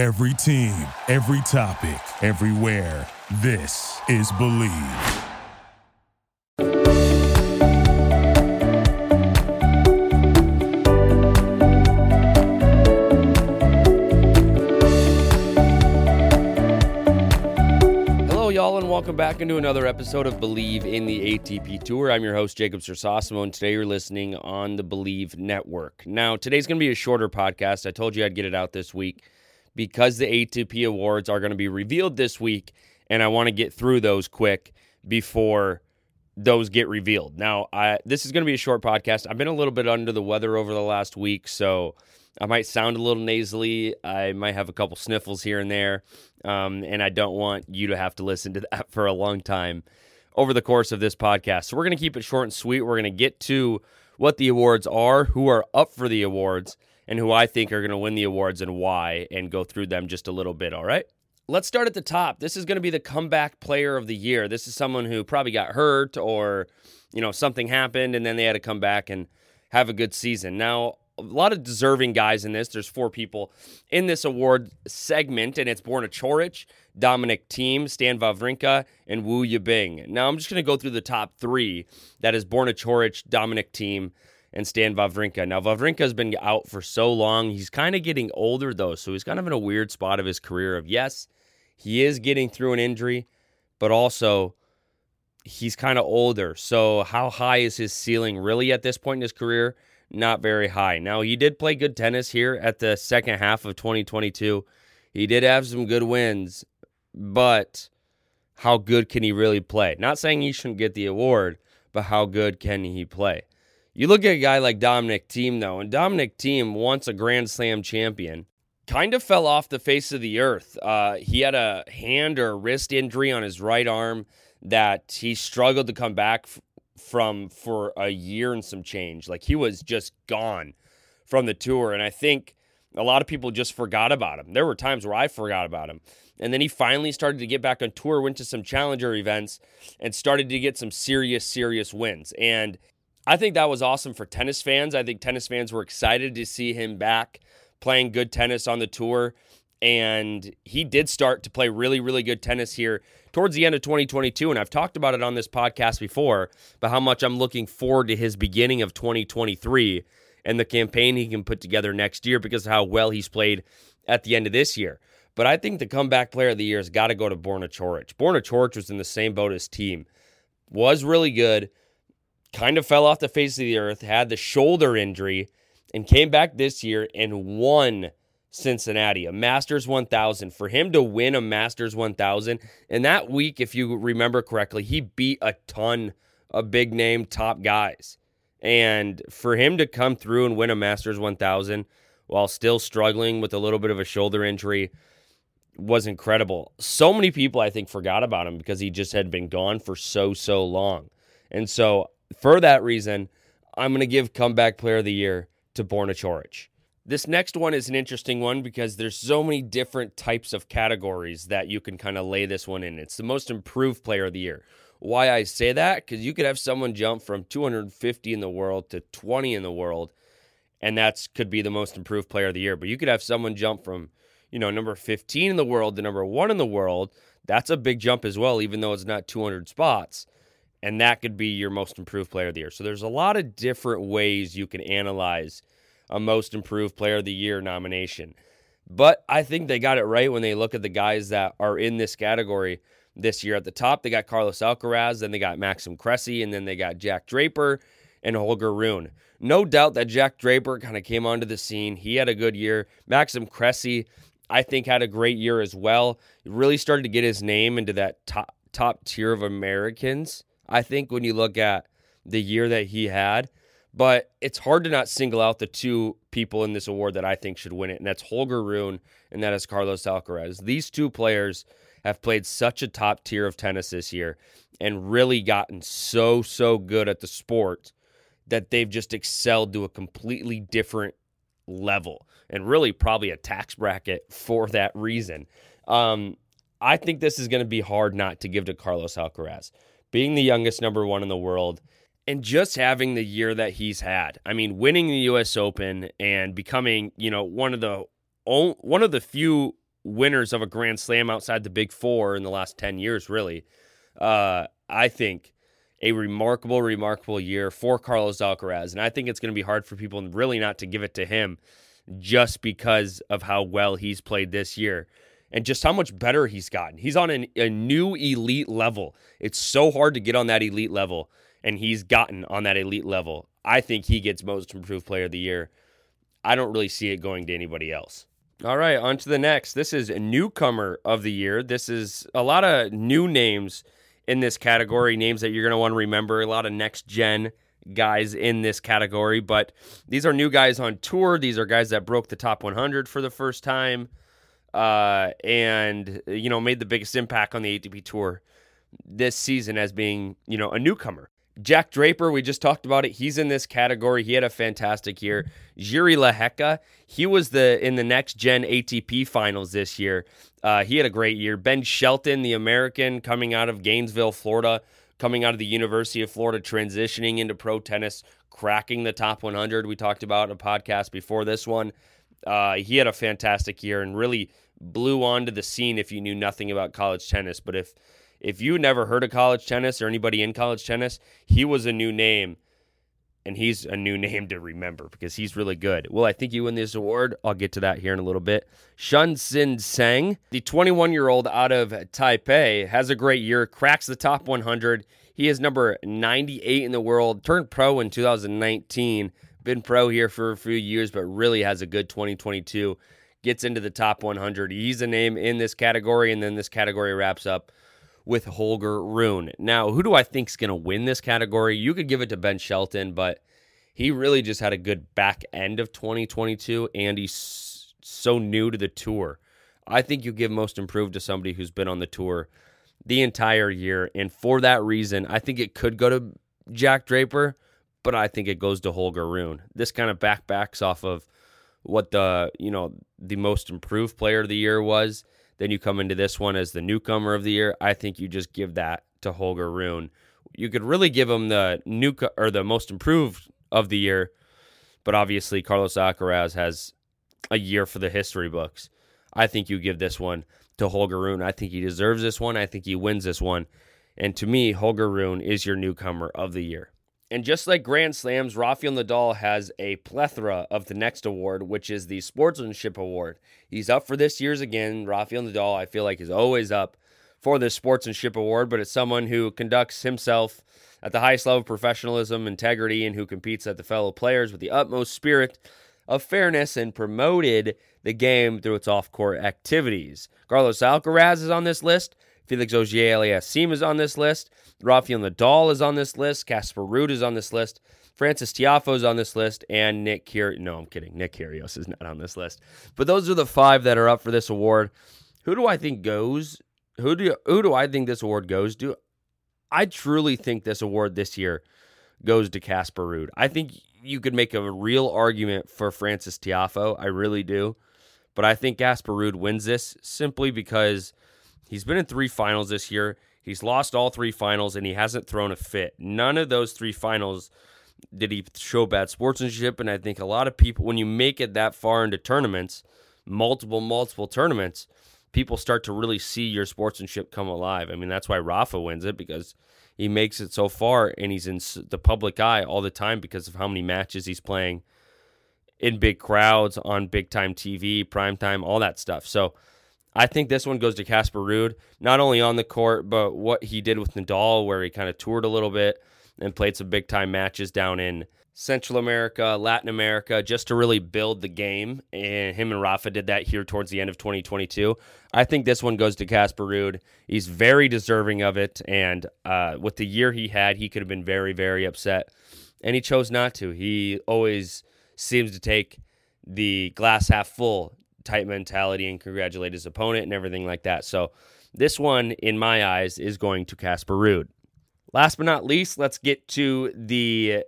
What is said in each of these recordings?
Every team, every topic, everywhere. This is Bleav. Hello, y'all, and welcome back into another episode of Bleav in the ATP Tour. I'm your host, Jacob Sersosimo, and today you're listening on the Bleav Network. Now, today's going to be a shorter podcast. I told you I'd get it out this week because the ATP Awards are going to be revealed this week, and I want to get through those quick before those get revealed. Now, I, this is going to be a short podcast. I've been a little bit under the weather over the last week, so I might sound a little nasally. I might have a couple sniffles here and there, um, and I don't want you to have to listen to that for a long time over the course of this podcast. So we're going to keep it short and sweet. We're going to get to what the awards are, who are up for the awards, and who I think are going to win the awards and why, and go through them just a little bit. All right. Let's start at the top. This is going to be the comeback player of the year. This is someone who probably got hurt or, you know, something happened and then they had to come back and have a good season. Now, a lot of deserving guys in this. There's four people in this award segment, and it's Borna Coric, Dominic Thiem, Stan Wawrinka, and Wu Yibing. Now, I'm just going to go through the top three. That is Borna Coric, Dominic Thiem, and Stan Wawrinka. Now, Wawrinka has been out for so long. He's kind of getting older, though, so he's kind of in a weird spot of his career of, yes, he is getting through an injury, but also he's kind of older. So, how high is his ceiling really at this point in his career? not very high. Now, he did play good tennis here at the second half of 2022. He did have some good wins, but how good can he really play? Not saying he shouldn't get the award, but how good can he play? You look at a guy like Dominic Thiem, though, and Dominic Thiem, once a Grand Slam champion, kind of fell off the face of the earth. Uh, he had a hand or a wrist injury on his right arm that he struggled to come back from for a year and some change. Like he was just gone from the tour. And I think a lot of people just forgot about him. There were times where I forgot about him. And then he finally started to get back on tour, went to some challenger events, and started to get some serious, serious wins. And I think that was awesome for tennis fans. I think tennis fans were excited to see him back playing good tennis on the tour. And he did start to play really, really good tennis here towards the end of 2022. And I've talked about it on this podcast before, but how much I'm looking forward to his beginning of 2023 and the campaign he can put together next year because of how well he's played at the end of this year. But I think the comeback player of the year has got to go to Borna Coric. Borna Coric was in the same boat as Thiem, was really good, kind of fell off the face of the earth, had the shoulder injury, and came back this year and won Cincinnati, a Masters 1000. For him to win a Masters 1000, and that week, if you remember correctly, he beat a ton of big name top guys. And for him to come through and win a Masters 1000 while still struggling with a little bit of a shoulder injury was incredible. So many people, I think, forgot about him because he just had been gone for so, so long. And so, for that reason, I'm going to give comeback player of the year to Borna Coric. This next one is an interesting one because there's so many different types of categories that you can kind of lay this one in. It's the most improved player of the year. Why I say that? Because you could have someone jump from 250 in the world to 20 in the world, and that's could be the most improved player of the year. But you could have someone jump from, you know, number 15 in the world to number one in the world. That's a big jump as well, even though it's not 200 spots. And that could be your most improved player of the year. So there's a lot of different ways you can analyze a most improved player of the year nomination. But I think they got it right when they look at the guys that are in this category this year. At the top, they got Carlos Alcaraz, then they got Maxime Cressy, and then they got Jack Draper and Holger Rune. No doubt that Jack Draper kind of came onto the scene. He had a good year. Maxime Cressy, I think, had a great year as well. He really started to get his name into that top top tier of Americans. I think when you look at the year that he had. But it's hard to not single out the two people in this award that I think should win it, and that's Holger Rune and that is Carlos Alcaraz. These two players have played such a top tier of tennis this year and really gotten so, so good at the sport that they've just excelled to a completely different level and really probably a tax bracket for that reason. Um, I think this is going to be hard not to give to Carlos Alcaraz. Being the youngest number one in the world, and just having the year that he's had. I mean, winning the U.S. Open and becoming, you know, one of the one of the few winners of a Grand Slam outside the Big Four in the last 10 years, really. Uh, I think a remarkable, remarkable year for Carlos Alcaraz. And I think it's going to be hard for people really not to give it to him just because of how well he's played this year and just how much better he's gotten. He's on an, a new elite level. It's so hard to get on that elite level, and he's gotten on that elite level. I think he gets most improved player of the year. I don't really see it going to anybody else. All right, on to the next. This is a newcomer of the year. This is a lot of new names in this category, names that you're going to want to remember, a lot of next gen guys in this category, but these are new guys on tour. These are guys that broke the top 100 for the first time uh, and, you know, made the biggest impact on the ATP tour this season as being, you know, a newcomer. Jack Draper, we just talked about it. He's in this category. He had a fantastic year. Jiri Lehecka, he was the in the next gen ATP finals this year. Uh, he had a great year. Ben Shelton, the American, coming out of Gainesville, Florida, coming out of the University of Florida, transitioning into pro tennis, cracking the top 100. We talked about a podcast before this one. Uh, he had a fantastic year and really blew onto the scene if you knew nothing about college tennis. But if if you never heard of college tennis or anybody in college tennis, he was a new name. And he's a new name to remember because he's really good. Well, I think you win this award. I'll get to that here in a little bit. Chun-hsin Tseng, the 21 year old out of Taipei, has a great year, cracks the top 100. He is number 98 in the world, turned pro in 2019, been pro here for a few years, but really has a good 2022. Gets into the top 100. He's a name in this category, and then this category wraps up with Holger Rune. Now, who do I think is going to win this category? You could give it to Ben Shelton, but he really just had a good back end of 2022, and he's so new to the tour. I think you give most improved to somebody who's been on the tour the entire year, and for that reason, I think it could go to Jack Draper, but I think it goes to Holger Rune. This kind of back backs off of what the you know the most improved player of the year was then you come into this one as the newcomer of the year. I think you just give that to Holger Rune. You could really give him the new or the most improved of the year, but obviously Carlos Alcaraz has a year for the history books. I think you give this one to Holger Rune. I think he deserves this one. I think he wins this one. And to me, Holger Rune is your newcomer of the year. And just like Grand Slams, Rafael Nadal has a plethora of the next award, which is the Sportsmanship Award. He's up for this year's again. Rafael Nadal, I feel like, is always up for this Sportsmanship Award, but it's someone who conducts himself at the highest level of professionalism, integrity, and who competes at the fellow players with the utmost spirit of fairness and promoted the game through its off court activities. Carlos Alcaraz is on this list. Felix Auger Aliassime is on this list. Rafael Nadal is on this list. Casper Ruud is on this list. Francis Tiafoe is on this list, and Nick Kyrgios. No, I'm kidding. Nick Kyrgios is not on this list. But those are the five that are up for this award. Who do I think goes? Who do who do I think this award goes to? I truly think this award this year goes to Casper Ruud. I think you could make a real argument for Francis Tiafoe. I really do. But I think Casper Ruud wins this simply because He's been in three finals this year. He's lost all three finals and he hasn't thrown a fit. None of those three finals did he show bad sportsmanship. And I think a lot of people, when you make it that far into tournaments, multiple, multiple tournaments, people start to really see your sportsmanship come alive. I mean, that's why Rafa wins it because he makes it so far and he's in the public eye all the time because of how many matches he's playing in big crowds on big time TV, prime time, all that stuff. So, I think this one goes to Casper Ruud, not only on the court, but what he did with Nadal, where he kind of toured a little bit and played some big time matches down in Central America, Latin America, just to really build the game. And him and Rafa did that here towards the end of 2022. I think this one goes to Casper Ruud. He's very deserving of it. And uh, with the year he had, he could have been very, very upset. And he chose not to. He always seems to take the glass half full type mentality and congratulate his opponent and everything like that. So this one, in my eyes, is going to Casper Ruud. Last but not least, let's get to the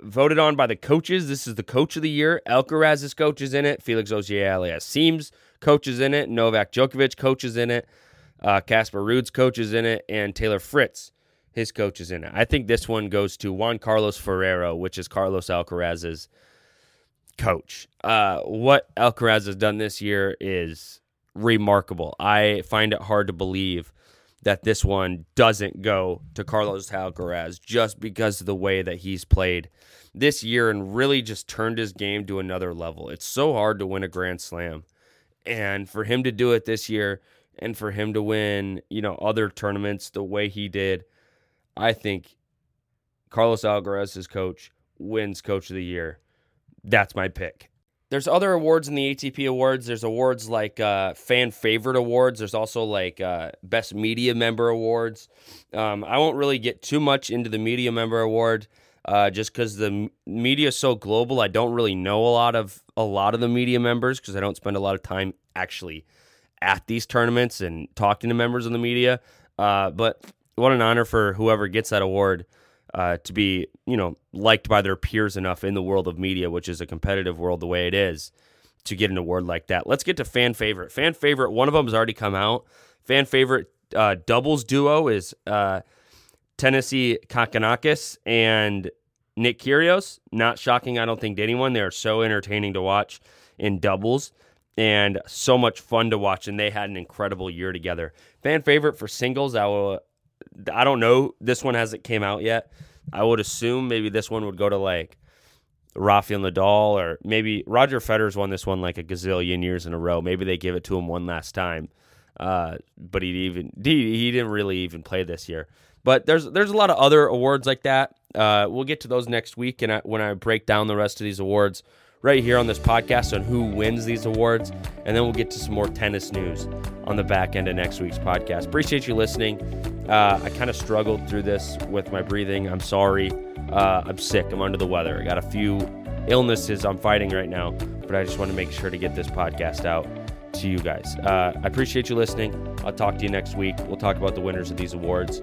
voted on by the coaches. This is the coach of the year. Alcaraz's coach is in it. Felix Auger-Aliassime's coach is in it. Novak Djokovic coaches in it. Casper uh, Ruud's coach is in it. And Taylor Fritz, his coach is in it. I think this one goes to Juan Carlos Ferrero, which is Carlos Alcaraz's coach. Uh, what Alcaraz has done this year is remarkable. I find it hard to believe that this one doesn't go to Carlos Alcaraz just because of the way that he's played this year and really just turned his game to another level. It's so hard to win a Grand Slam. And for him to do it this year and for him to win, you know, other tournaments the way he did, I think Carlos Alcaraz, his coach, wins coach of the year. That's my pick. There's other awards in the ATP awards. There's awards like uh, fan favorite awards. There's also like uh, best media member awards. Um, I won't really get too much into the media member award uh, just because the media is so global. I don't really know a lot of a lot of the media members because I don't spend a lot of time actually at these tournaments and talking to members of the media. Uh, but what an honor for whoever gets that award uh, to be, you know, liked by their peers enough in the world of media, which is a competitive world the way it is, to get an award like that. Let's get to fan favorite. Fan favorite. One of them has already come out. Fan favorite uh, doubles duo is uh, Thanasi Kokkinakis and Nick Kyrgios. Not shocking, I don't think to anyone. They are so entertaining to watch in doubles and so much fun to watch. And they had an incredible year together. Fan favorite for singles, I will I don't know. This one hasn't came out yet. I would assume maybe this one would go to like Rafael Nadal or maybe Roger Federer's won this one like a gazillion years in a row. Maybe they give it to him one last time. Uh, but he even he, he didn't really even play this year. But there's there's a lot of other awards like that. Uh, we'll get to those next week, and I, when I break down the rest of these awards right here on this podcast on who wins these awards, and then we'll get to some more tennis news on the back end of next week's podcast. Appreciate you listening. Uh, I kind of struggled through this with my breathing. I'm sorry. Uh, I'm sick. I'm under the weather. I got a few illnesses I'm fighting right now, but I just want to make sure to get this podcast out to you guys. Uh, I appreciate you listening. I'll talk to you next week. We'll talk about the winners of these awards.